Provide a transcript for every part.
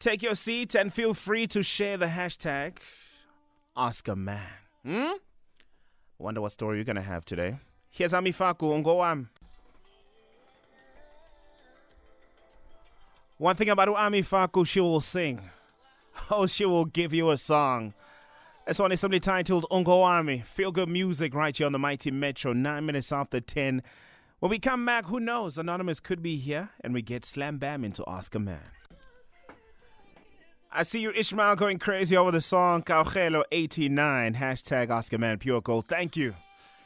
Take your seat and feel free to share the hashtag Ask a Man. Hmm? Wonder what story you're gonna have today. Here's Amifaku Ngowam. One thing about Amifaku, she will sing. Oh, she will give you a song. This one is simply titled Ungo Army. Feel good music right here on the Mighty Metro, nine minutes after 10. When we come back, who knows? Anonymous could be here and we get slam bam into Ask a Man. I see you, Ishmael, going crazy over the song Kaugelo89. Hashtag Ask a Man Pure Gold. Thank you.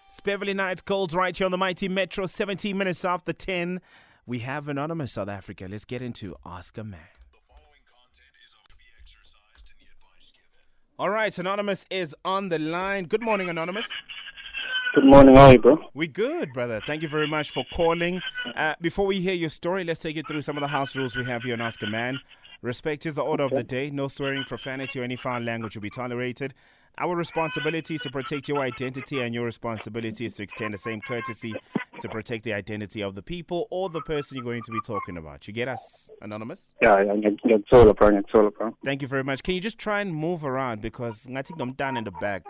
It's Beverly Nights Gold right here on the Mighty Metro, 17 minutes after 10. We have Anonymous South Africa. Let's get into Ask a Man. All right, Anonymous is on the line. Good morning, Anonymous. Good morning, how are you, bro? We good, brother. Thank you very much for calling. Uh, before we hear your story, let's take you through some of the house rules we have here on Ask a Man. Respect is the order of the day. No swearing, profanity, or any foul language will be tolerated. Our responsibility is to protect your identity, and your responsibility is to extend the same courtesy to protect the identity of the people or the person you're going to be talking about. You get us, Anonymous? Yeah, yeah, ngiya- ngiyakuthola, bro, ngiyakuthola, bro. Thank you very much. Can you just try and move around because I think I'm down in the back.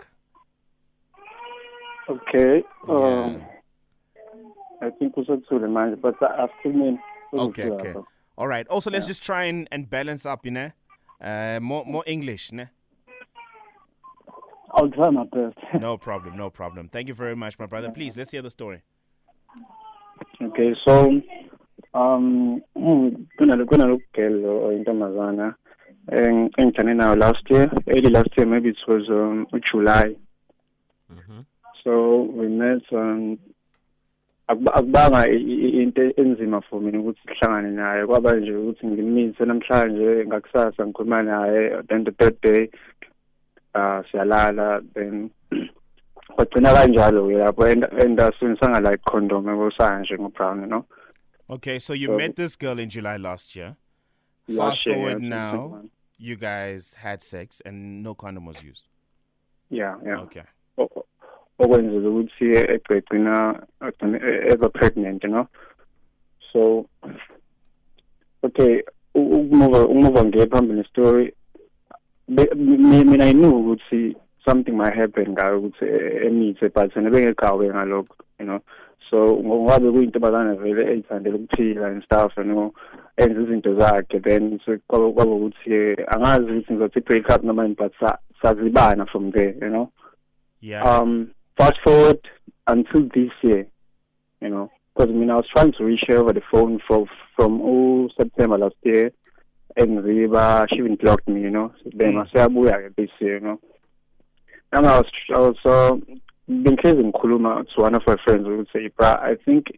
Okay, um, Yeah. I think usekuthule manje, but after me, Okay, okay. All right. Also, let's just try and, and balance up, you know? Uh, more more English, ne? I'll try my best. No problem, no problem. Thank you very much, my brother. Please, let's hear the story. Okay, so um kunalo kunalo girl or intombazana eng- engithane nayo last year, early last year maybe it was um July. So we met um akuba- akubanga into enzima for mina ukuthi sihlangane naye kwaba nje ukuthi ngimmise namhlanje ngakusasa ngikhuluma naye then the third day uh siyalala then kwagcina kanjalo ke lapho and and asinisanga like condom ekosana nje ngo-brown you know Okay, so you So- met this girl in July last year. Fast year, forward yeah, now, you guys had sex and no condom was used. yeah yeah Okay. O- o- okwenzela ukuthi egcina agcine e- eba pregnant you know? So okay ukumuva ukumuva ngiye phambili story. Mina i knew ukuthi something might happen ngayo ukuthi emithe but mina bengekawe ngalokho you know? So ngoba kuyintombazane vele eyithandela ukuphila and stuff you know enza izinto zakhe then so kwaba ukuthi angazi ukuthi ngizothi break up noma yini but sa- sazibana from there you know? Yeah. um fast forward until this year you know because I mean I was trying to reach her over the phone from from oh, September last year and Riba she even blocked me you know. So then Mm. I said abuya this year you know. And I was I was uh, been crazy ngikhuluma to one of my friends who would say bra I think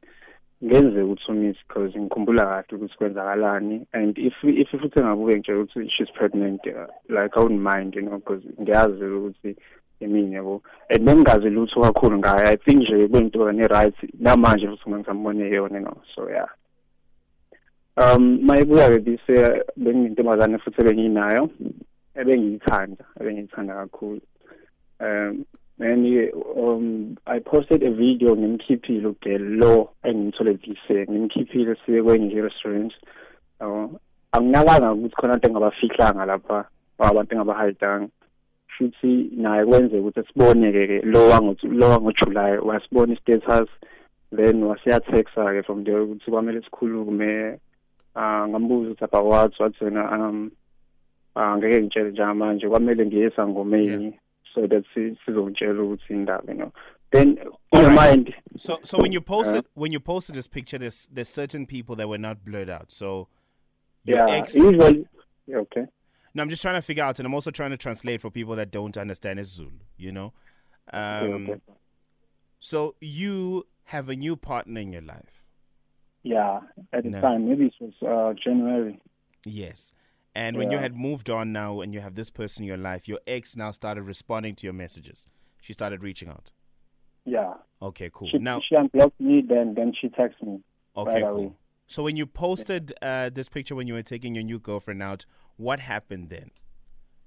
ngenze ukuthi umise because ngikhumbula kahle ukuthi kwenzakalani. And if if futhi ngabuke nje ukuthi she's pregnant uh, like I wouldn't mind you know because ngiyazi ukuthi emini yabo? And bengazi lutho kakhulu ngayo. I think nje kuyinto ne-right namanje futhi ngisambone yona no so yeah. Um mayibuya-ke bise bengiyintombazane futhi ebenginayo ebengiyithanda ebengiyithanda kakhulu. Um and um I posted a video ngimkhiphile ugel lo engimthole bise ngimkhiphile siye kwenye nje restaurant yabo? Anginakanga ukuthi khona into engabafihlanga lapha or abantu engabahayidanga futhi naye kwenzeka ukuthi siboneke ke lo wango lo wangoJuly wasibona istatus then wasiyatexa ke from there ukuthi kwamele sikhulume. Ah ngambuza ukuthi what wathi wena um ah ngeke ngitshele njengamanje kwamele ngiye esangomeni so that sizongitshela ukuthi indaba you know. Then in your right. mind So so when you posted when you posted this picture, there's there's certain people that were not blurred out. So your yeah ex usually okay No, I'm just trying to figure out, and I'm also trying to translate for people that don't understand Zulu. You know, um, okay. so you have a new partner in your life, yeah at the No. time maybe it was uh January yes. And when you had moved on now, and you have this person in your life, your ex now started responding to your messages. She started reaching out. yeah Okay, cool. she now, she unblocked me then then she texted me okay, right away. cool. So when you posted uh, this picture when you were taking your new girlfriend out, what happened then?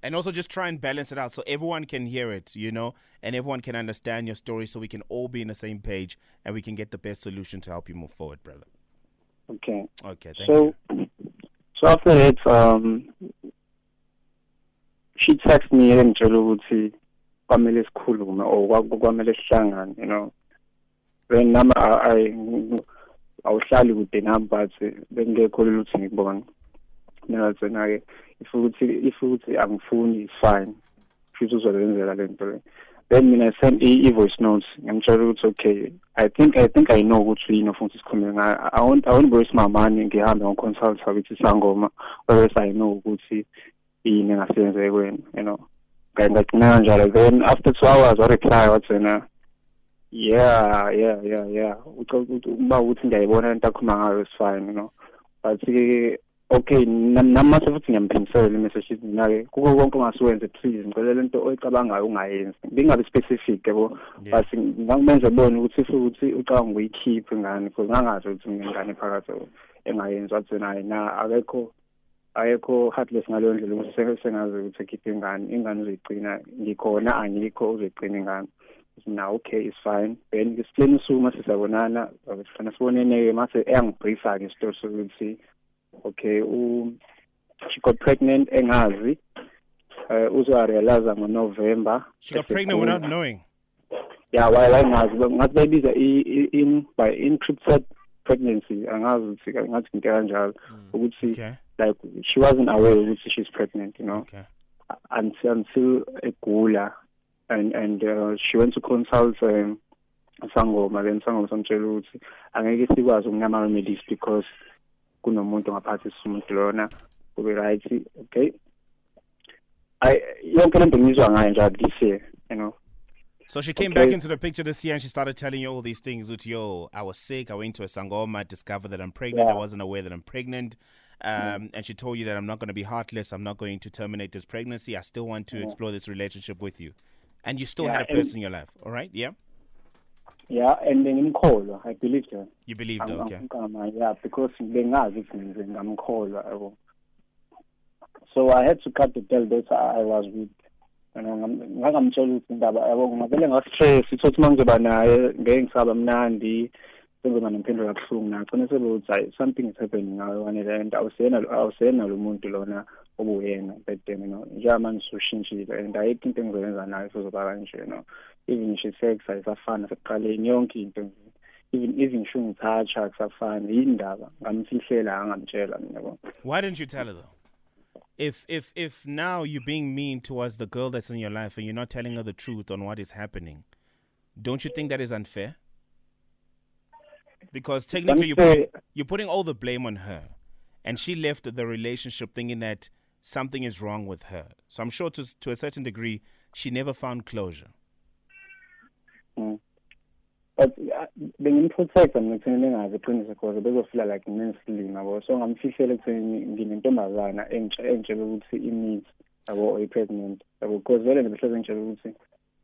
And also just try and balance it out so everyone can hear it, you know, and everyone can understand your story so we can all be in the same page and we can get the best solution to help you move forward, brother. okay Okay, thank so you. so after it um she text me engitshela ukuthi kwamele sikhulume or kwa- kwamele sihlangane you know then nami I- I- awuhlali kude nami but bengekho lutho ngikubona nathena ke if ukuthi if ukuthi angifuni is fine. Futhi uzolenzela lento le. Then mina I sent i i- voice notes ngimtshela ukuthi okay I think I think I know ukuthi yini ofuna ukuthi sikhulume ngayo. I won't I won't waste my money ngihambe ngiconsult ukuthi sangoma whereas I know ukuthi yini engasebenze kwena you know. Ngaye ngagcina kanjalo. Then after two hours wa reply wathi yena yeah yeah yeah yeah. Uba ukuthi ngiyayibona into akhuluma ngayo is fine you know. But ke okay nam- nami futhi ngiyamphindisela i-message ithi mina-ke. Kuko konke ongasuwenze please ngicela lento oyicabangayo ungayenzi. Ngingabi specific yabo? But ngangimenze bone ukuthi futhi ucabanga ukuyikhipha ingane because ngangazi ukuthi nginengane phakathi engayenzi wathi naye na akekho akekho heartless ngaleyo ndlela ukuthi se- sengazi ukuthi ekhiphe ingane ingane uzoyigcina ngikhona angikho uzoyigcina ingane na okay is fine. Then ngesiphleni usuku mase siyabonana sifana sibonene-ke. Mase eyangibriefa ngestori sokuthi okay u she got pregnant engazi uh, uzorealize ngonovember She got pregnant without knowing. yeah while angazi ngathi bayibiza in by encrypted pregnancy. Angazi ukuthi ngathi into kanjalo. Ukuthi Okay, like she wasn't aware ukuthi she's pregnant you know? Okay. until until egula and and uh, she went to consult um, sangoma then sangoma samtshela ukuthi angeke sikwazi remedies because kunomuntu ngaphansi lona kube right okay I yonke lento ngizwa ngayo nje this year you know So she came Okay. back into the picture this year and she started telling you all these things. With yo, I was sick. I went to a sangoma, discovered that I'm pregnant. I wasn't aware that I'm pregnant. Um, And she told you that I'm not going to be heartless. I'm not going to terminate this pregnancy. I still want to explore this relationship with you. And you still Yeah, had a person in your life. All right? Yeah? Yeah and then ngimkholwa i believed her You believed her. Okay. Angikama, yeah because bengazi ukuthi ngize ngamkholwa yabo. So i had to cut the deal that i I was with. You know ngam- ngangamtshela ukuthi indaba yabo ngavele nga-stress. Ithothi uma ngizoba naye ngeke ngisaba mnandi. Senzoba nempendulo kabuhlungu nagcine sebeuthi hayi something is happening ngayo wanele and awusiyena awusiyena lo muntu lona obuyena back then you know. Njengamanje usushintshile and ayikho into engizoyenza nayo sizoba kanje you know. Even ngisho i-sex ayisafani sekuqaleni yonke into nje even even ngisho ngithatsha akusafani yini indaba ngamfihlela angamtshela mina yabo Why didn't you tell her though? If if if now you're being mean towards the girl that's in your life and you're not telling her the truth on what is happening, don't you think that is unfair? Because technically you're putting, you're putting all the blame on her, and she left the relationship thinking that something is wrong with her. So I'm sure to to a certain degree she never found closure. Mm. but uh, bengimprotecta mina ekutheni bengazi iqiniso because bezofila like nginesilima yabo so ngamfihlela ekutheni nginentombazana engitshe- engitshela ukuthi imithi yabo or i-pregnant yabo because vele ngibehleze ngitshela ukuthi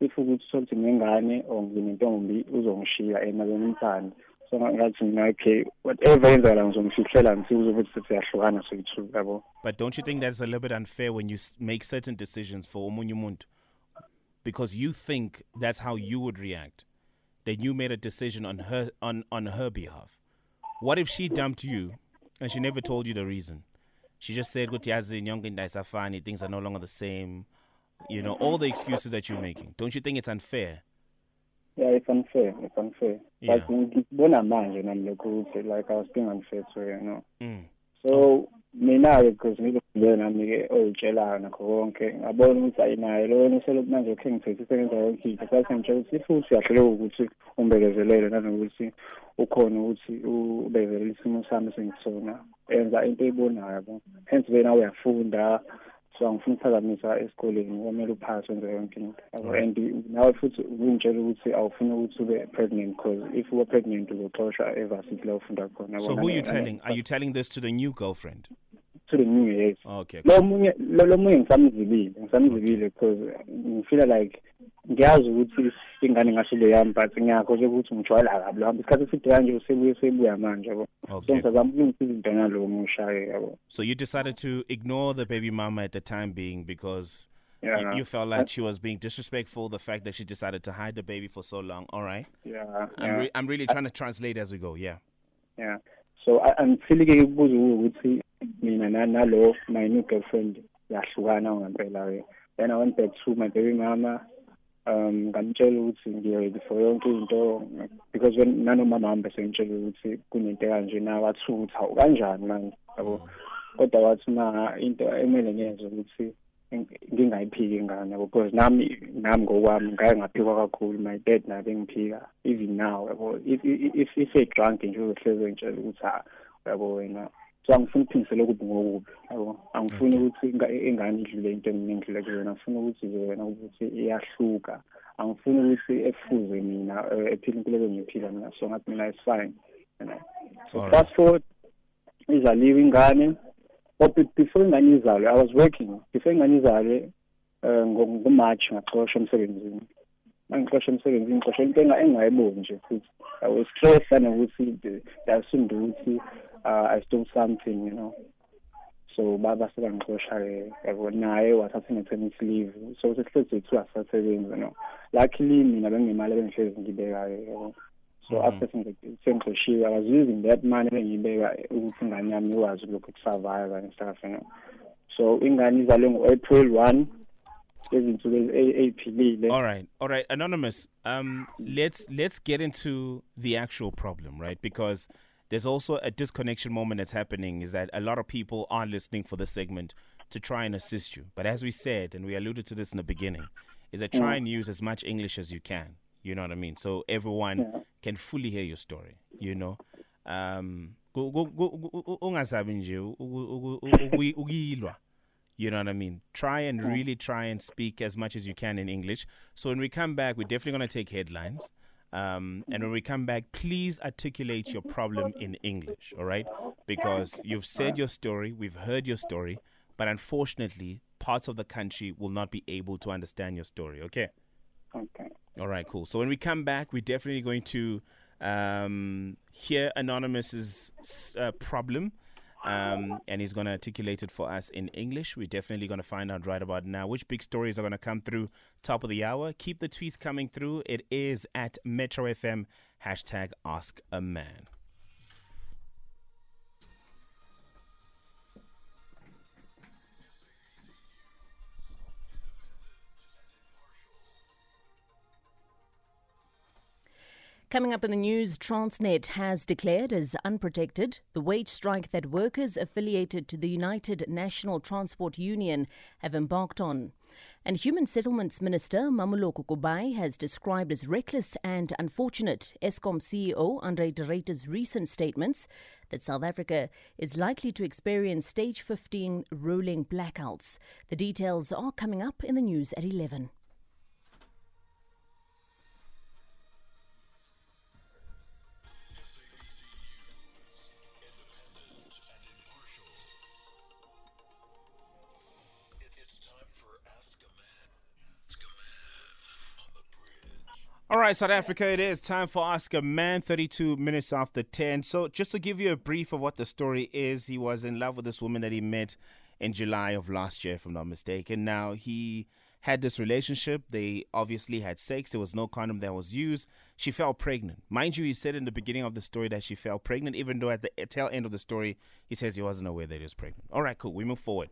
if ukuthi sokuthi nengane or nginentombi uzongishiya and abemthandi so nga- ngathi mina okay whatever yenzakala ngizomfihlela ngithi uzokuthi siyahlukana soyi-two yabo But don't you think that's a little bit unfair when you s- make certain decisions for omunye umuntu? Because you think that's how you would react. Then you made a decision on her on, on her behalf. What if she dumped you and she never told you the reason? She just said, "Kuti yazi yonke into ayisafani, things are no longer the same." You know, all the excuses that you're making. Don't you think it's unfair? yeah it's unfair it's unfair Yeah. but ngibona manje nami lokho ukuthi like i was being unfair to her you know Mm. so mina-ke because ngizokubeka nami-ke oyitshelayo nakho konke. Ngabona ukuthi ayinayo lo niselokhu manje khe ngithethise ngenza yonke into. Sathi ngitshela ukuthi futhi kahle ukuthi umbekezelele nanokuthi ukhona ukuthi ubekezele isimo sami sengisona. Enza into eyibonayo yabo hence wena uyafunda. So angifuna ukuphazamisa esikoleni kwamele uphase wenze yonke into yabo and nawe futhi ungitshela ukuthi awufuni ukuthi ube pregnant because if uba pregnant uzoxoshwa evasithi la ufunda khona So who are you telling? Are you telling this to the new girlfriend? to the new years Okay. lo munye lo munye ngisamzibile ngisamzibile because ngifeel like ngiyazi ukuthi ingane yami but ngiyakho nje ukuthi ngijwayela kabi isikhathi eside kanje usebuye sebuya manje yabo so ngizazama nalo mushaye yabo So you decided to ignore the baby mama at the time being because yeah you, you felt like she was being disrespectful. The fact that she decided to hide the baby for so long. All right. yeah I'm, re- I'm really trying to translate as we go. Yeah. yeah so I- angifili-ke kubuza ukuthi mina na- nalo my new girlfriend yahlukana ngempela then i went back to my baby mama um ngamtshela ukuthi ngiready for yonke into because when nanomama wami besengitshela ukuthi kunento kanje na hawu kanjani manje yabo? Kodwa wathi ma into emele ngenze ukuthi ng- ngingayiphiki ingane yabo? Because nami nami ngokwami ngake ngaphikwa kakhulu my dad naye bengiphika even now yabo? If if if e-drunk nje uzohlezi ngitshela ukuthi ha yabo wena so angifuni ukuphindisele okubi ngokubi yabo. Angifuni ukuthi inga- ingane idlule into engingidlule kuyona angifuni ukuthi nje wena ukuthi iyahluka. Angifuni ukuthi efuze mina eh, ephila impilo engiyiphila mina. So ngathi mina is fine you know. So fast forward izaliwe ingane. But be- before ingane izalwe i was working. Before ingane izalwe um ngomarch ngaxoshwa emsebenzini. Mangixoshwa emsebenzini ngixoshwa into engingayiboni nje futhi. I was stressed nanokuthi yasunda ukuthi uh, i stole something you know. So baba sebangixosha-ke yabo naye wathatha i-maternity leave. So sesihlezi ethu asasebenzi you know. Luckily mina benginemali ebengihlezi ngibeka-ke yabo. So Mhm. after sengi- sengixoshiwe i was using that money bengiyibeka ukuthi ingane yami ikwazi kulokhu ukusurvive and stuff you know. So ingane izalwe ngo-april one izinsuku All right, all right, anonymous. Um, let's let's get into the actual problem, right? Because there's also a disconnection moment that's happening. Is that a lot of people aren't listening for this segment to try and assist you, but as we said and we alluded to this in the beginning, is that try and use as much English as you can. You know what I mean? So everyone Yeah. can fully hear your story. You know. Um, nje u- u- ukuyilwa. You know what I mean? Try and really try and speak as much as you can in English. So when we come back, we're definitely going to take headlines. Um, and when we come back, please articulate your problem in English, all right? Because you've said your story, we've heard your story, but unfortunately, parts of the country will not be able to understand your story, okay? okay All right, cool. So when we come back, we're definitely going to um, hear Anonymous's uh, problem, um, and he's going to articulate it for us in English. We're definitely going to find out right about now which big stories are going to come through top of the hour. Keep the tweets coming through. It is at Metro FM hashtag Ask a Man. Coming up in the news, Transnet has declared as unprotected the wage strike that workers affiliated to the United National Transport Union have embarked on. And Human Settlements Minister Mmamoloko Kubayi has described as reckless and unfortunate Eskom CEO Andre de Ruyter's recent statements that South Africa is likely to experience stage 15 rolling blackouts. The details are coming up in the news at 11. All right, South Africa, it is time for Ask a Man, 32 minutes after 10. So, just to give you a brief of what the story is, he was in love with this woman that he met in July of last year, if I'm not mistaken. Now, he had this relationship. They obviously had sex. There was no condom that was used. She fell pregnant. Mind you, he said in the beginning of the story that she fell pregnant, even though at the tail end of the story, he says he wasn't aware that he was pregnant. All right, cool. We move forward.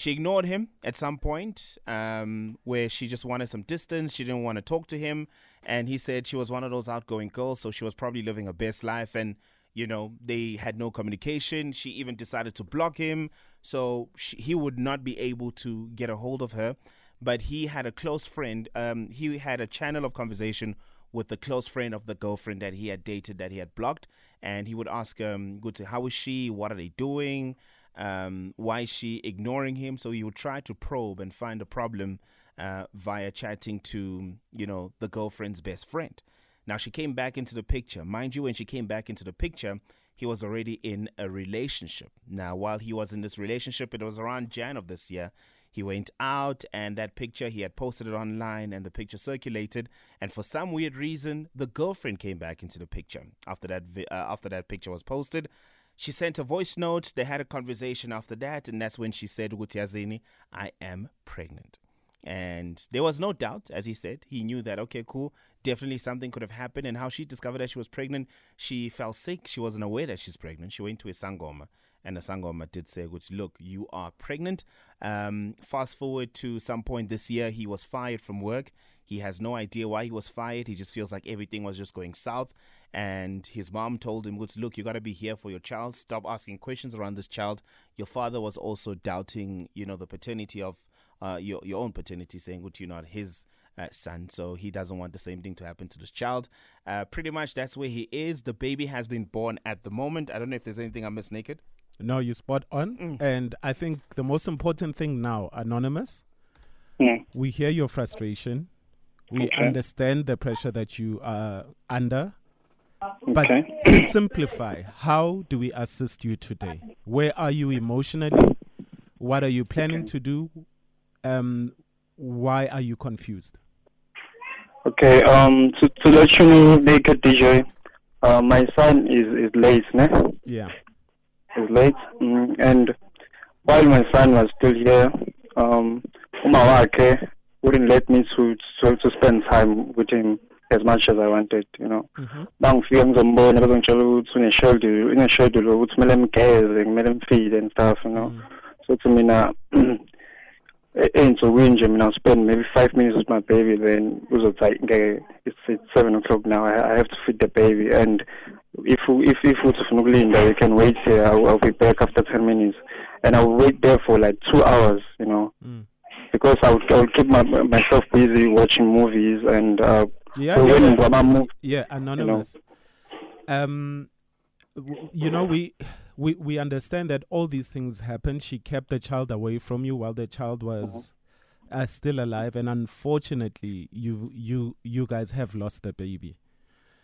She ignored him at some point, um, where she just wanted some distance. She didn't want to talk to him, and he said she was one of those outgoing girls, so she was probably living her best life. And you know, they had no communication. She even decided to block him, so she, he would not be able to get a hold of her. But he had a close friend. Um, he had a channel of conversation with the close friend of the girlfriend that he had dated that he had blocked, and he would ask um, Guti, how is she? What are they doing? Um, why is she ignoring him? So he would try to probe and find a problem uh, via chatting to, you know, the girlfriend's best friend. Now she came back into the picture. Mind you, when she came back into the picture, he was already in a relationship. Now, while he was in this relationship, it was around Jan of this year. He went out, and that picture he had posted it online, and the picture circulated. And for some weird reason, the girlfriend came back into the picture after that. Uh, after that picture was posted, she sent a voice note. They had a conversation after that, and that's when she said, Gutiazini, I am pregnant. And there was no doubt, as he said, he knew that, okay, cool, definitely something could have happened. And how she discovered that she was pregnant, she fell sick. She wasn't aware that she's pregnant. She went to a sangoma, and the sangoma did say, "Which look, you are pregnant." Um, fast forward to some point this year, he was fired from work. He has no idea why he was fired. He just feels like everything was just going south. And his mom told him, look, you got to be here for your child. Stop asking questions around this child." Your father was also doubting, you know, the paternity of uh, your your own paternity, saying, "Which you're not his." Uh, son, so he doesn't want the same thing to happen to this child. Uh, pretty much that's where he is. The baby has been born at the moment. I don't know if there's anything I missed, naked. No, you spot on. Mm. And I think the most important thing now, anonymous, Mm. we hear your frustration. We Okay. understand the pressure that you are under. But Okay. simplify. How do we assist you today? Where are you emotionally? What are you planning to do? Um, why are you confused? Okay, um, to, to let you know, Naked DJ, uh, my son is, is late, ne? Yeah. Is late. Mm, and while my son was still here, um, wakhe wouldn't let me to, to, to spend time with him as much as I wanted, you know. hmm bangifika ngizombona bazongitshela ukuthi une-schedule une-schedule ukuthi kumele mgeze kumele mfeed and stuff you know. So to mina ey'nsukwini nje mina spend maybe five minutes with my baby then uzothi hayi ngeke it's, seven o'clock now I, I have to feed the baby and if if if ufuna ukulinda you can wait here I'll, I'll be back after ten minutes. And I'll wait there for like two hours you know. Mm. because I would, I would keep my, myself busy watching movies and uh, Yeah, so yeah, when yeah. Yeah, anonymous. Um, w- you know, we we we understand that all these things happened. She kept the child away from you while the child was uh, still alive, and unfortunately, you you you guys have lost the baby.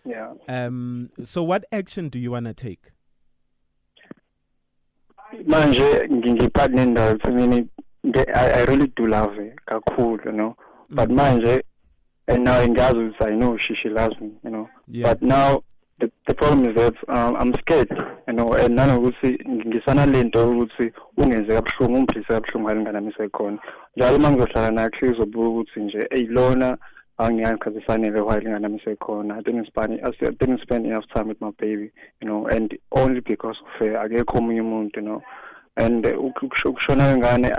yeah Um, so what action do you want to take? manje ngi- ngiphakathi nendawo I, I really do love her kakhulu you know but Mm. manje and now ngiyazi ukuthi I know she she loves me you know. Yeah. but now the, the problem is that um, I'm scared you know. And nanokuthi ngisana lento ukuthi ungenze kabuhlungu ungiphilise kabuhlungu ngale ngane isekhona njalo uma ngizohlala nakhe izobuka ukuthi nje eyilona angiyazi khathi sanele while ingane yami isekhona I didn't spend I didn't spend enough time with my baby you know and only because of her. Akekho omunye umuntu you know. And uh, uk- ukusho- ukushona kwengane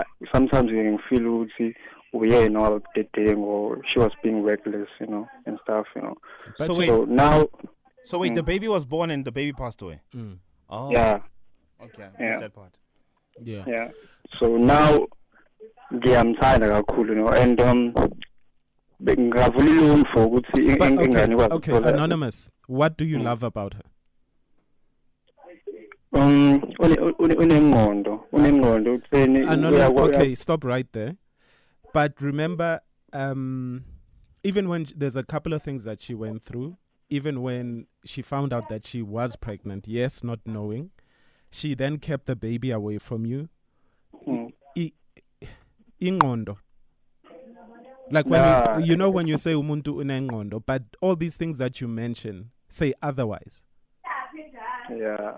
uh, sometimes ngike ngifeel ukuthi uyena wabudedengu or she was being reckless you know and stuff you know But so wait, so now so wait, Mm. the baby was born and the baby passed away. Mm. Oh, yeah Okay, I Yeah. missed that part. Yeah. yeah so now ngiyamthanda kakhulu you know and um ngingavula ilungu ukuthi But okay, ingane ikwazi okay, anonymous. What do you Mm. love about her? um une- une- unengqondo unengqondo ekutheni okay, stop right there. But remember, um, even when there's a couple of things that she went through, even when she found out that she was pregnant, yes, not knowing, she then kept the baby away from you. Mm. I- Ingqondo. Like when Nah. you, you know when you say umuntu unengqondo, but all these things that you mention say otherwise. yeah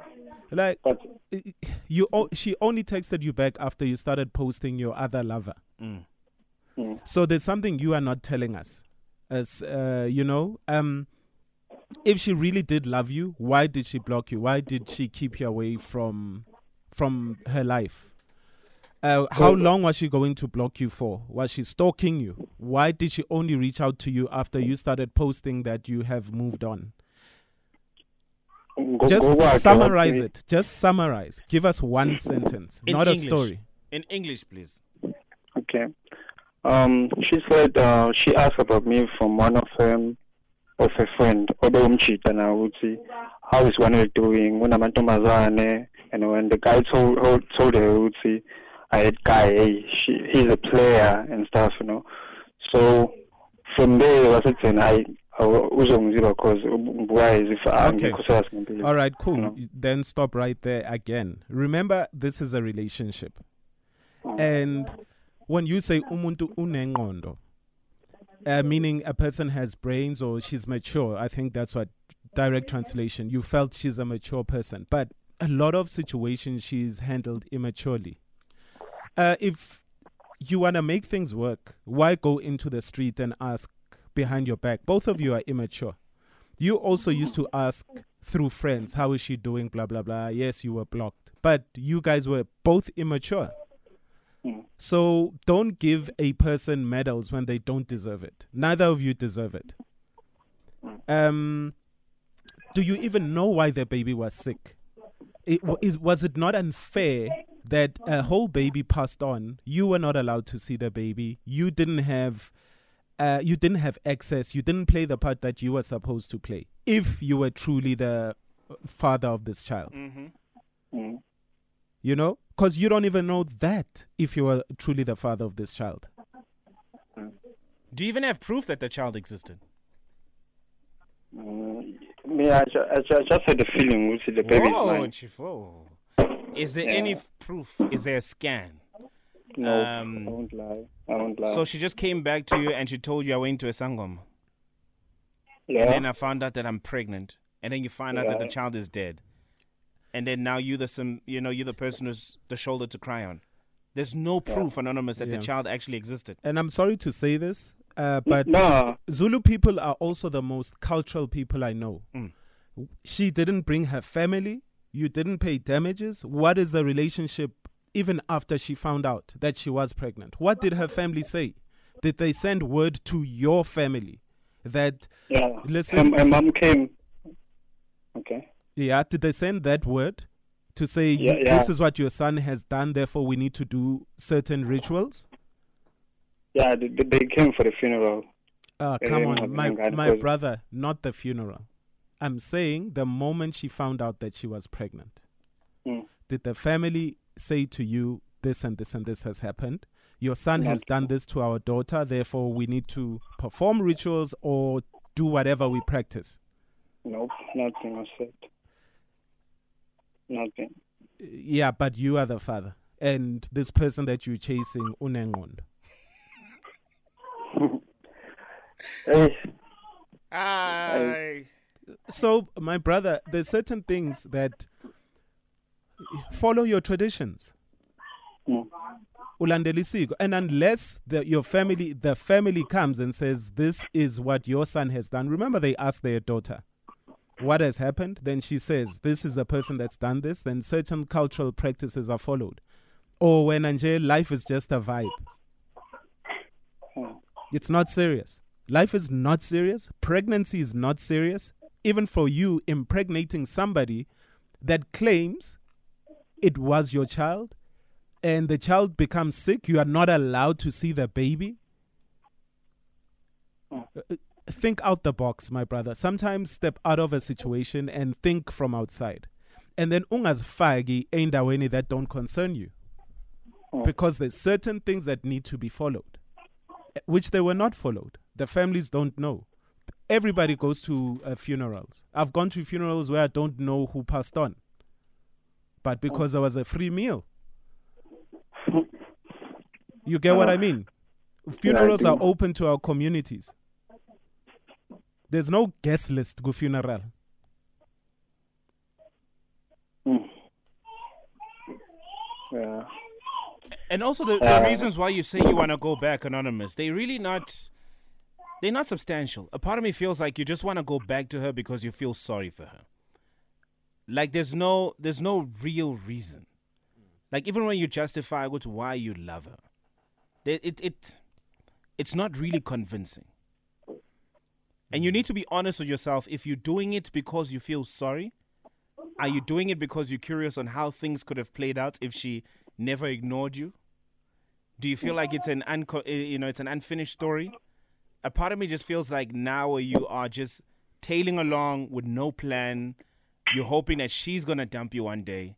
Like but i- i- you, she only texted you back after you started posting your other lover. Mm. Mm, So there's something you are not telling us. As uh, you know, um, if she really did love you, why did she block you? Why did she keep you away from from her life? Uh, how long was she going to block you for? Was she stalking you? Why did she only reach out to you after you started posting that you have moved on? ngo- Just ngokwakhe summarize it. Just summarize. Give us one sentence, In not a story. In English, please. Okay. Um, she said uh, she asked about me from one of them of a friend obewumchita na ukuthi how is one doing unamantombazane and the guy told told- her ukuthi I had guy hey, she he's a player and stuff you know so from there wasekuthena hayi uzongiziba cause wise if angikho serious ngempilo All right, cool. Then stop right there again. Remember, this is a relationship. And when you say umuntu unengqondo, uh, meaning a person has brains or she's mature, I think that's what direct translation. You felt she's a mature person, but a lot of situations she's handled immaturely. Uh, if you want to make things work, why go into the street and ask behind your back. Both of you are immature. You also used to ask through friends, how is she doing? Blah, blah, blah. Yes, you were blocked. But you guys were both immature. Mm. So don't give a person medals when they don't deserve it. Neither of you deserve it. Um, do you even know why the baby was sick? It, wa- is, was it not unfair that a whole baby passed on? You were not allowed to see the baby. You didn't have, uh, you didn't have access. You didn't play the part that you were supposed to play. If you were truly the uh, father of this child, Mm-hmm. Mm. You know, because you don't even know that if you were truly the father of this child. Do you even have proof that the child existed? Mm. Me, I, ju- I, ju- I just had a feeling which the baby is Whoa, mine. Chief, whoa. Is there Yeah. any f- proof? Is there a scan? No, Um, I won't lie. I won't lie. So she just came back to you and she told you I went to a sangoma. yeah. And then I found out that I'm pregnant. And then you find out that the child is dead. And then now you the some you know, you're the person who's the shoulder to cry on. There's no proof, anonymous, that Yeah. the child actually existed. And I'm sorry to say this, uh, but no, Zulu people are also the most cultural people I know. Mm. She didn't bring her family. You didn't pay damages. What is the relationship even after she found out that she was pregnant? What did her family say? Did they send word to your family that, yeah. listen, my, my mom came. Okay. Yeah, did they send that word to say, Yeah, yeah. this is what your son has done, therefore we need to do certain rituals? Yeah, they, came for the funeral. Ah, Yeah, come on, my my brother, not the funeral. I'm saying the moment she found out that she was pregnant, Mm. did the family say to you, this and this and this has happened? Your son has done this to our daughter, therefore we need to perform rituals or do whatever we practice. Nope, nothing was said. Nothing. Yeah, but you are the father. And this person that you're chasing, unengondo. Hey, Aye. So, my brother, there's certain things that follow your traditions. mm, ulandela and unless the, your family the family comes and says this is what your son has done remember they ask their daughter what has happened then she says this is the person that's done this then certain cultural practices are followed. Or when anje life is just a vibe. It's not serious. Life is not serious. Pregnancy is not serious. Even for you impregnating somebody that claims it was your child and the child becomes sick, you are not allowed to see the baby. Uh, uh, Think out the box, my brother. Sometimes step out of a situation and think from outside. And then ungazifaki endaweni that don't concern you. Mm. Because there's certain things that need to be followed, eh, which they were not followed. The families don't know. Everybody goes to uh, funerals. I've gone to funerals where I don't know who passed on. But because there was a free meal. You get what I mean? Funerals are open to our communities. There's no guest list go funeral. mm. Yeah. And also the, the Uh, reasons why you say you want to go back anonymous, they really not they're not substantial. A part of me feels like you just want to go back to her because you feel sorry for her. Like there's no there's no real reason. Like even when you justify with why you love her, it it, it it's not really convincing. And you need to be honest with yourself. If you're doing it because you feel sorry, are you doing it because you're curious on how things could have played out if she never ignored you? Do you feel like it's an unco- eh, you know it's an unfinished story? A part of me just feels like now you are just tailing along with no plan. You're hoping that she's gonna dump you one day.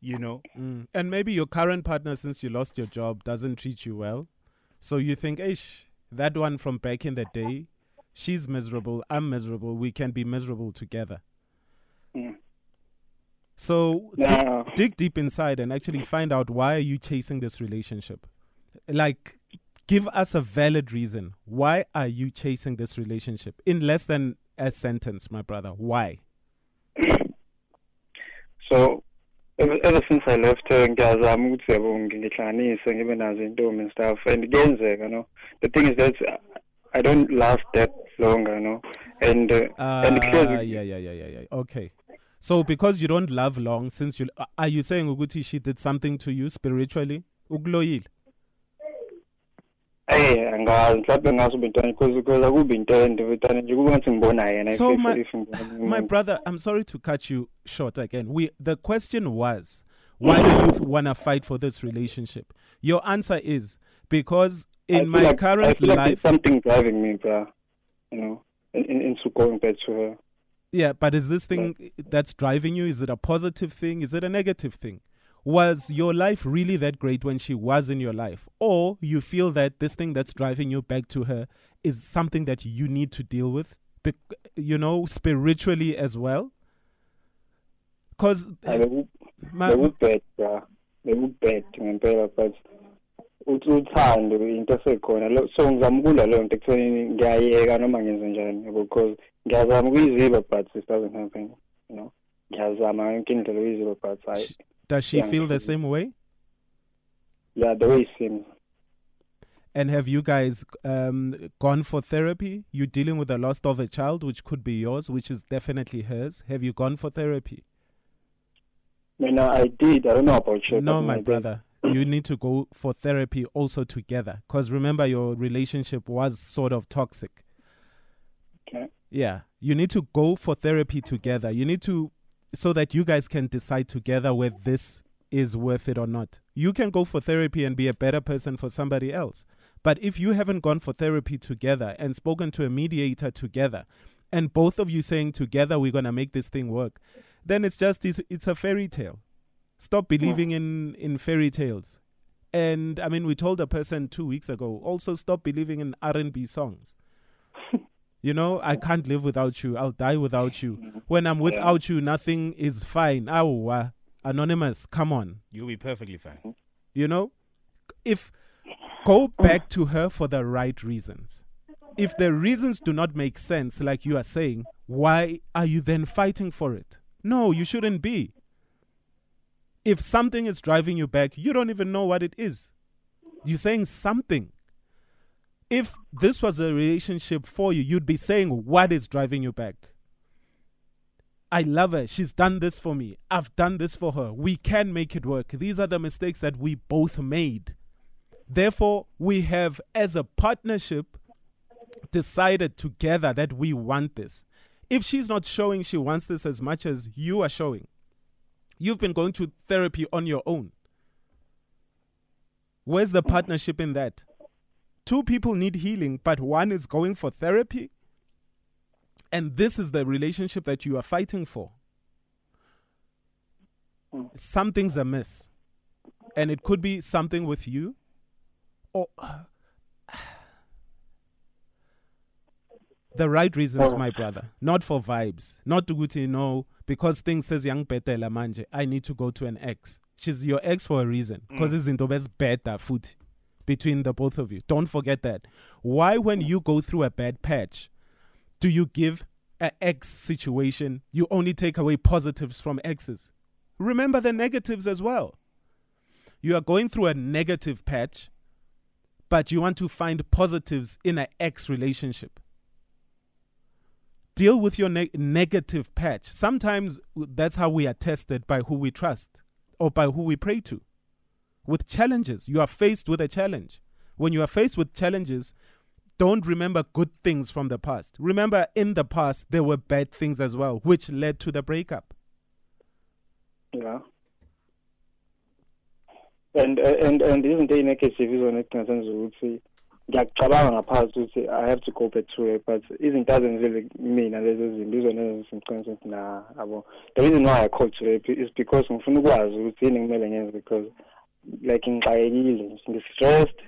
You know, Mm. And maybe your current partner, since you lost your job, doesn't treat you well. So you think, ish, that one from back in the day, she's miserable, I'm miserable, we can be miserable together. Mm. So dig, No. dig deep inside and actually find out why are you chasing this relationship? Like, give us a valid reason. Why are you chasing this relationship? In less than a sentence, my brother. Why? So ever, ever since I left her ngiyazama ukuthi yabo ngihlanganise ngibe nazo intombi and even as in Dome and stuff and kuyenzeka no the thing is that I don't last that long, you know. And uh, and Uh, clearly, yeah, yeah, yeah, yeah, yeah. Okay. So because you don't love long, since you are you saying Uguti she did something to you spiritually? Ukuloyile. eh angazi mhlawumbe ngaso bintwana because because akubi into ende bintwana nje kuba ngathi ngibona yena So my- My brother, I'm sorry to cut you short again. We the question was, why do you want to fight for this relationship? Your answer is because I in my like, current like life, there's something driving me, bro. You know, in, in, into going back to her. yeah. But is this thing that's driving you? Is it a positive thing? Is it a negative thing? Was your life really that great when she was in your life, or you feel that this thing that's driving you back to her is something that you need to deal with, you know, spiritually as well? Because they Hayi, beku- bekubad bra bekubad ngempela but uthi uthando into esekhona so ngizama ukulwa leyo nto ekuthenini ngiyayeka noma ngenze njani yabo because ngiyazama ukuyiziba but it doesn't happen you know ngiyazama yonke indlela ukuyiziba but hayi does she Yeah, feel the same way? yeah the way it seems And have you guys um, gone for therapy? You're dealing with the loss of a child, which could be yours, which is definitely hers. Have you gone for therapy? No, I did I don't know about you no, my brother. You need to go for therapy also together. Because remember, your relationship was sort of toxic. Okay. Yeah. You need to go for therapy together. You need to, so that you guys can decide together whether this is worth it or not. You can go for therapy and be a better person for somebody else. But if you haven't gone for therapy together and spoken to a mediator together, and both of you saying together we're gonna make this thing work, then it's just it's, it's a fairy tale. Stop believing in in fairy tales. And I mean, we told a person two weeks ago also stop believing in R and B songs. you know, I can't live without you. I'll die without you. When I'm without you, nothing is fine. Oh, uh, anonymous, come on. You'll be perfectly fine. You know, if go back to her for the right reasons. If the reasons do not make sense, like you are saying, why are you then fighting for it? No, you shouldn't be. If something is driving you back, you don't even know what it is. You're saying something. If this was a relationship for you, you'd be saying, What is driving you back? I love her. She's done this for me. I've done this for her. We can make it work. These are the mistakes that we both made. Therefore, we have, as a partnership, decided together that we want this. If she's not showing she wants this as much as you are showing, you've been going to therapy on your own. Where's the mm. partnership in that? Two people need healing, but one is going for therapy, and this is the relationship that you are fighting for. Mm. Something's amiss, and it could be something with you, or the right reasons, oh. my brother. Not for vibes. Not to go to know because things says young petela manje. I need to go to an ex. She's your ex for a reason. Mm. Because it's into best better food between the both of you. Don't forget that. Why, when you go through a bad patch, do you give an ex situation? You only take away positives from exes. Remember the negatives as well. You are going through a negative patch, but you want to find positives in an ex relationship deal with your neg negative patch. Sometimes that's how we are tested by who we trust or by who we pray to. With challenges, you are faced with a challenge. When you are faced with challenges, don't remember good things from the past. Remember, in the past, there were bad things as well, which led to the breakup. yeah and and and isn't they ey'negative izona ekungasenza ukuthi ngiyakucabanga ngaphansi ukuthi i have to go back to her but izinto azenzile mina lezo zinto izona ezisemqinisa ukuthi na abo the reason why i called therapy is because ngifuna ukwazi ukuthi yini kumele ngenze because like ngixakekile ngi-stressed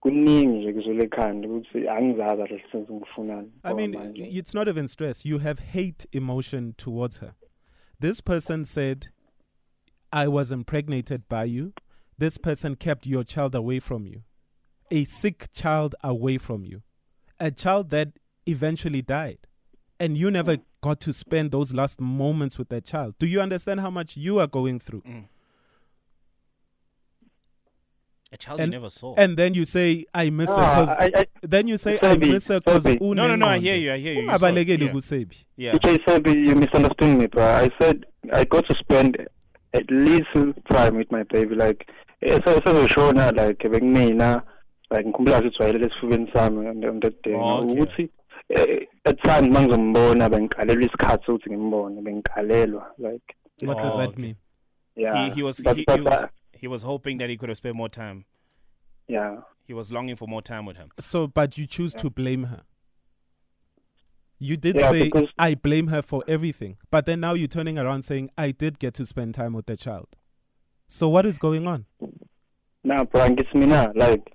kuningi nje kuzole ekhanda ukuthi angizazi kahle senze ngifunani I mean, it's not even stress. You have hate emotion towards her. This person said, I was impregnated by you. This person kept your child away from you. A sick child away from you. A child that eventually died. And you never got to spend those last moments with that child. Do you understand how much you are going through? A child And- you never saw. And then you say I miss her Ah, because I, I, then you say I Sebi, miss her because no, no, no. I hear you. I hear you. you saw it. ungabalekeli Yeah. yeah. DJ Sebi, you misunderstood me, bro. I said I got to spend at least time with my baby. Like, eh, so sezoshona like bekumina like ngikhumbula ukuthi wayelele esifubeni sami on on that day. Oh, ukuthi eh, at times mangizombona bengikalelwa isikhathi sokuthi ngimbone bengikalelwa like what Oh, does that mean yeah. he, he was but, he, but, he was uh, he was hoping that he could have spent more time. yeah. He was longing for more time with him. so but you choose to blame her you did Yeah, say I blame her for everything but then now you're turning around saying I did get to spend time with the child so what is going on Nah, bro, angithi mina like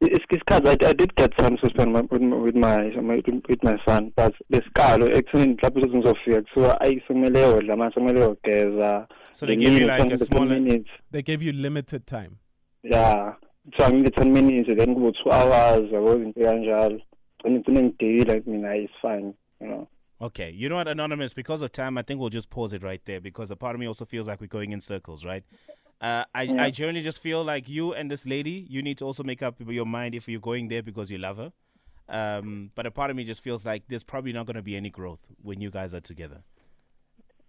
it's isikhathi I, I did get some to spend my, with, my, with my with my son but lesikalo ekutheni mhlawumbe ukuthi ngizofika kuthiwa ayi sekumele yodla manje sekumele yogeza So they gave you like a. 10 minutes they gave you limited time yeah kuthiwa ngike 10 minutes then kube 2 hours yabo izinto kanjalo gcine ngideyile like mina it's fine you know Okay, you know what, Anonymous? Because of time, I think we'll just pause it right there because a part of me also feels like we're going in circles, right? Uh, I, I generally just feel like you and this lady, you need to also make up your mind if you're going there because you love her. Um, but a part of me just feels like there's probably not going to be any growth when you guys are together.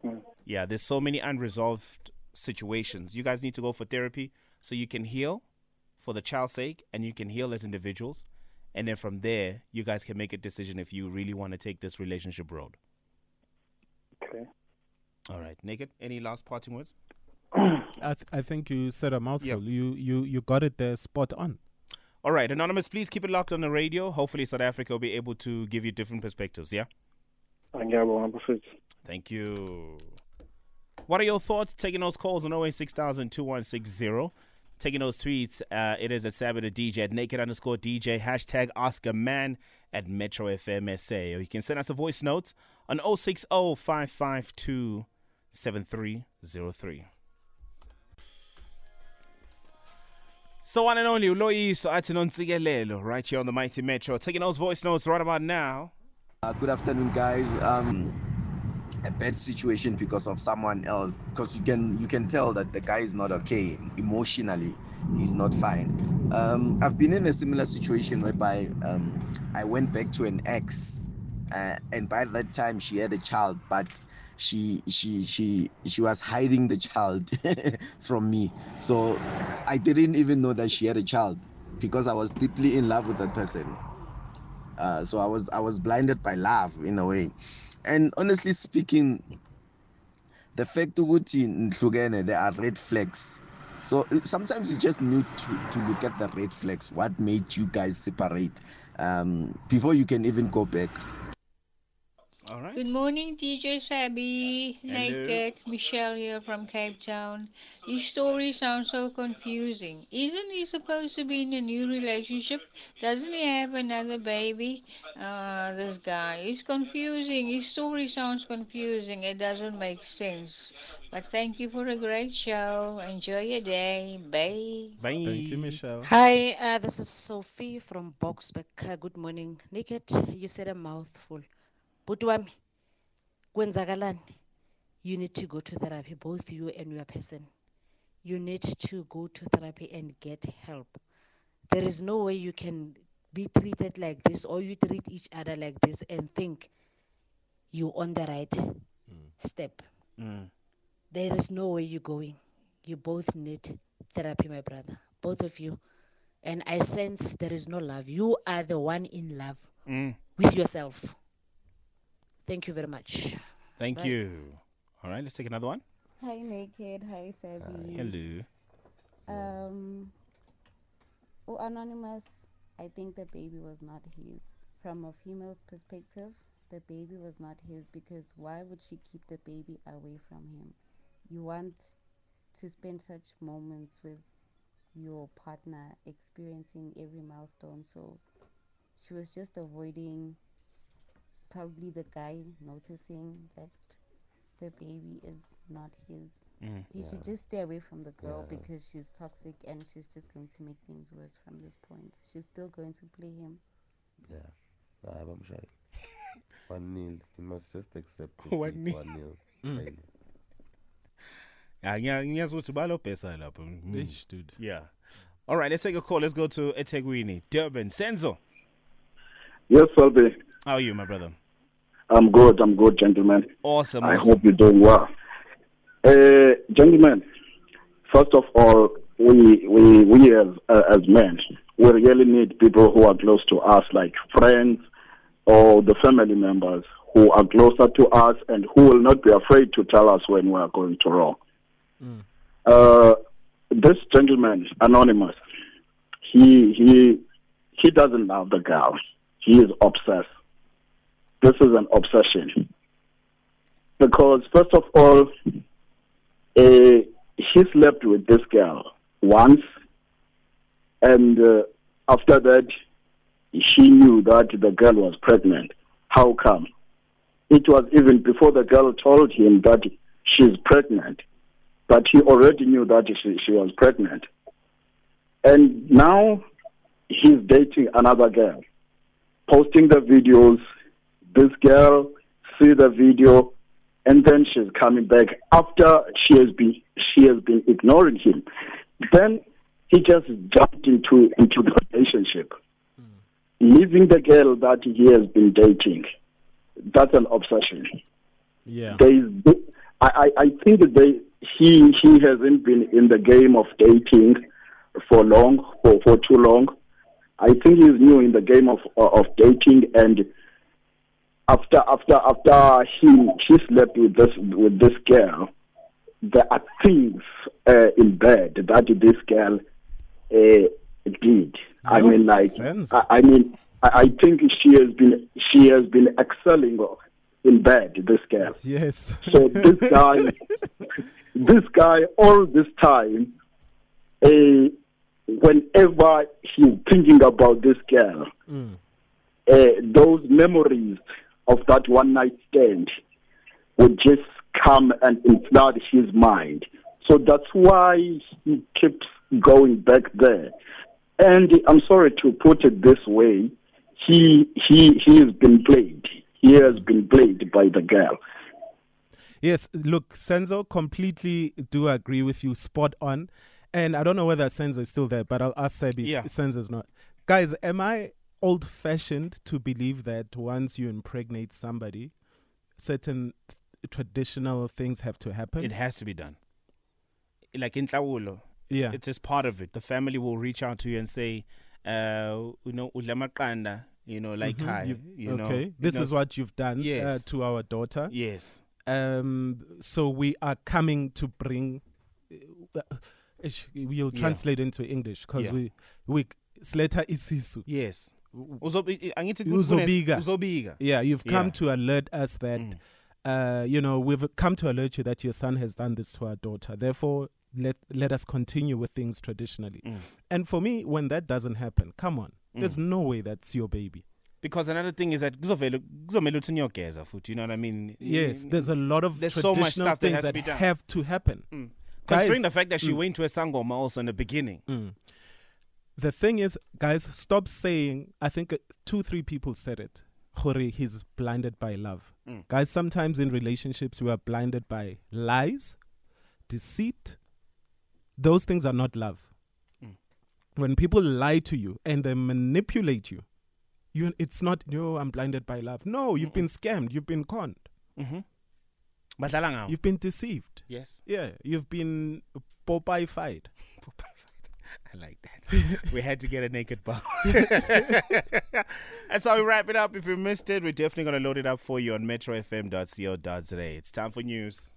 Mm. Yeah, there's so many unresolved situations. You guys need to go for therapy so you can heal for the child's sake and you can heal as individuals. And then from there, you guys can make a decision if you really want to take this relationship road. okay All right, Naked, any last parting words? I, th- I think you said a mouthful Yep. you you you got it there spot on All right, Anonymous, please keep it locked on the radio. Hopefully, South Africa will be able to give you different perspectives, yeah? ngiyabonga bafethu Thank you. What are your thoughts? Taking those calls on 086 2160. Taking those tweets, uh, it is at Saturday DJ at naked underscore DJ, hashtag Ask a Man at Metro FM SA. Or you can send us a voice note on 060 552 7303. So one and only Uloyiso Atinon Tsigelelo, right here on the Mighty Metro. Taking those voice notes right about now. Uh, good afternoon, guys. Um, a bad situation because of someone else. Because you can you can tell that the guy is not okay emotionally. He's not fine. Um, I've been in a similar situation whereby um, I went back to an ex, uh, and by that time she had a child, but she she she she was hiding the child from me. So I didn't even know that she had a child because I was deeply in love with that person. Uh, so I was I was blinded by love in a way, and honestly speaking, the fact ukuthi nihlukene, there are red flags. So sometimes you just need to, to look at the red flags. What made you guys separate um, before you can even go back? All right. Good morning, DJ Sabby. Hello. Naked. Michelle here from Cape Town. Your story sounds so confusing. Isn't he supposed to be in a new relationship? Doesn't he have another baby? Uh, this guy. It's confusing. His story sounds confusing. It doesn't make sense. But thank you for a great show. Enjoy your day. Bye. Bye. thank you Michelle Hi, uh, this is Sophie from Boxback. Uh, good morning. Naked, you said a mouthful. But wami, kwenzakalani? You need to go to therapy, both you and your person. You need to go to therapy and get help. There is no way you can be treated like this or you treat each other like this and think you're on the right step. Mm. There is no way you're going. You both need therapy, my brother. Both of you. And I sense there is no love. You are the one in love Mm. with yourself. Thank you very much. Thank Bye. you. All right, let's take another one. Hi, Naked. Hi, Sabby. Hello. Um, oh, Anonymous, I think the baby was not his. From a female's perspective, the baby was not his because why would she keep the baby away from him? You want to spend such moments with your partner, experiencing every milestone. So she was just avoiding probably the guy noticing that the baby is not his. Mm. He should just stay away from the girl because she's toxic and she's just going to make things worse from this point. She's still going to play him. Yeah. I am bamshayi. 1 nil. You must just accept it. One nil. 1 nil. Shayile. Ah, ngiya- ngiyazi ukuthi balobhesa lapho. Mm. Dude Yeah. All right, let's take a call. Let's go to eThekwini, Durban. Senzo, Yes, Selby. how are you, my brother? I'm good. I'm good, gentlemen. Awesome. I awesome. hope you're doing well. Uh, gentlemen, first of all, we we we as uh, as men, we really need people who are close to us, like friends or the family members who are closer to us and who will not be afraid to tell us when we are going to wrong. Uh, this gentleman, anonymous, he he he doesn't love the girl. He is obsessed. This is an obsession because first of all, uh, he slept with this girl once, and uh, after that, she knew that the girl was pregnant. How come? It was even before the girl told him that she's pregnant, but he already knew that she, she was pregnant. And now he's dating another girl, posting the videos. This girl see the video, and then she's coming back after she has been she has been ignoring him. Then he just jumped into into the relationship, hmm. leaving the girl that he has been dating. That's an obsession. Yeah. There is, I, I, I think that they, he he hasn't been in the game of dating for long, for, for too long. I think he's new in the game of of dating, and after after after he he slept with this with this girl, there are things uh, in bed that this girl uh, did. I mean, like sense. I, I mean, I, I think she has been she has been excelling in bed. This girl. Yes. So this guy, this guy, all this time, uh, whenever he's thinking about this girl, Mm. uh, those memories of that one night stand would just come and flood his mind. So that's why he keeps going back there. And I'm sorry to put it this way, he he he has been played. He has been played by the girl. Yes, look, Senzo, completely do agree with you, spot on. And I don't know whether Senzo is still there, but I'll ask Sebi. Yeah. Senzo's not. Guys, am I old fashioned to believe that once you impregnate somebody, certain th- traditional things have to happen? It has to be done. Like in Tlawulo, Yeah. it's just part of it. The family will reach out to you and say, uh, you know, ulamaqanda, you know, like Mhm, hi, you- you, know. okay, you this know, is what you've done uh, to our daughter. Yes. Um, so we are coming to bring. Uh, we'll Yeah. translate into English because Yeah. we we Slater isisu. Yes. Uzobi- Uzobiga. uzobiga. Yeah, you've come Yeah. to alert us that, Mm. uh, you know, we've come to alert you that your son has done this to our daughter. Therefore, let let us continue with things traditionally. Mm. And for me, when that doesn't happen, come on, there's no way that's your baby. Because another thing is that kuzovele kuzomele uthi niyogeza futhi, you know what I mean? Yes, there's a lot of There's so much traditional stuff that things that done. have to happen. Mm. Guys- Considering the fact that she Mm. went to a sangoma also in the beginning. The thing is, guys, stop saying. I think uh, two, three people said it. Hore, he's blinded by love. Mm. Guys, sometimes in relationships, we are blinded by lies, deceit. Those things are not love. Mm. When people lie to you and they manipulate you, you it's not, no, I'm blinded by love. No, you've been scammed. You've been conned. Mhm. Badlala. You've been deceived. Yes. Yeah, you've been Popeye-fied. I like that. we had to get a naked bar. That's how we wrap it up. If you missed it, we're definitely going to load it up for you on metrofm.co.za. It's time for news.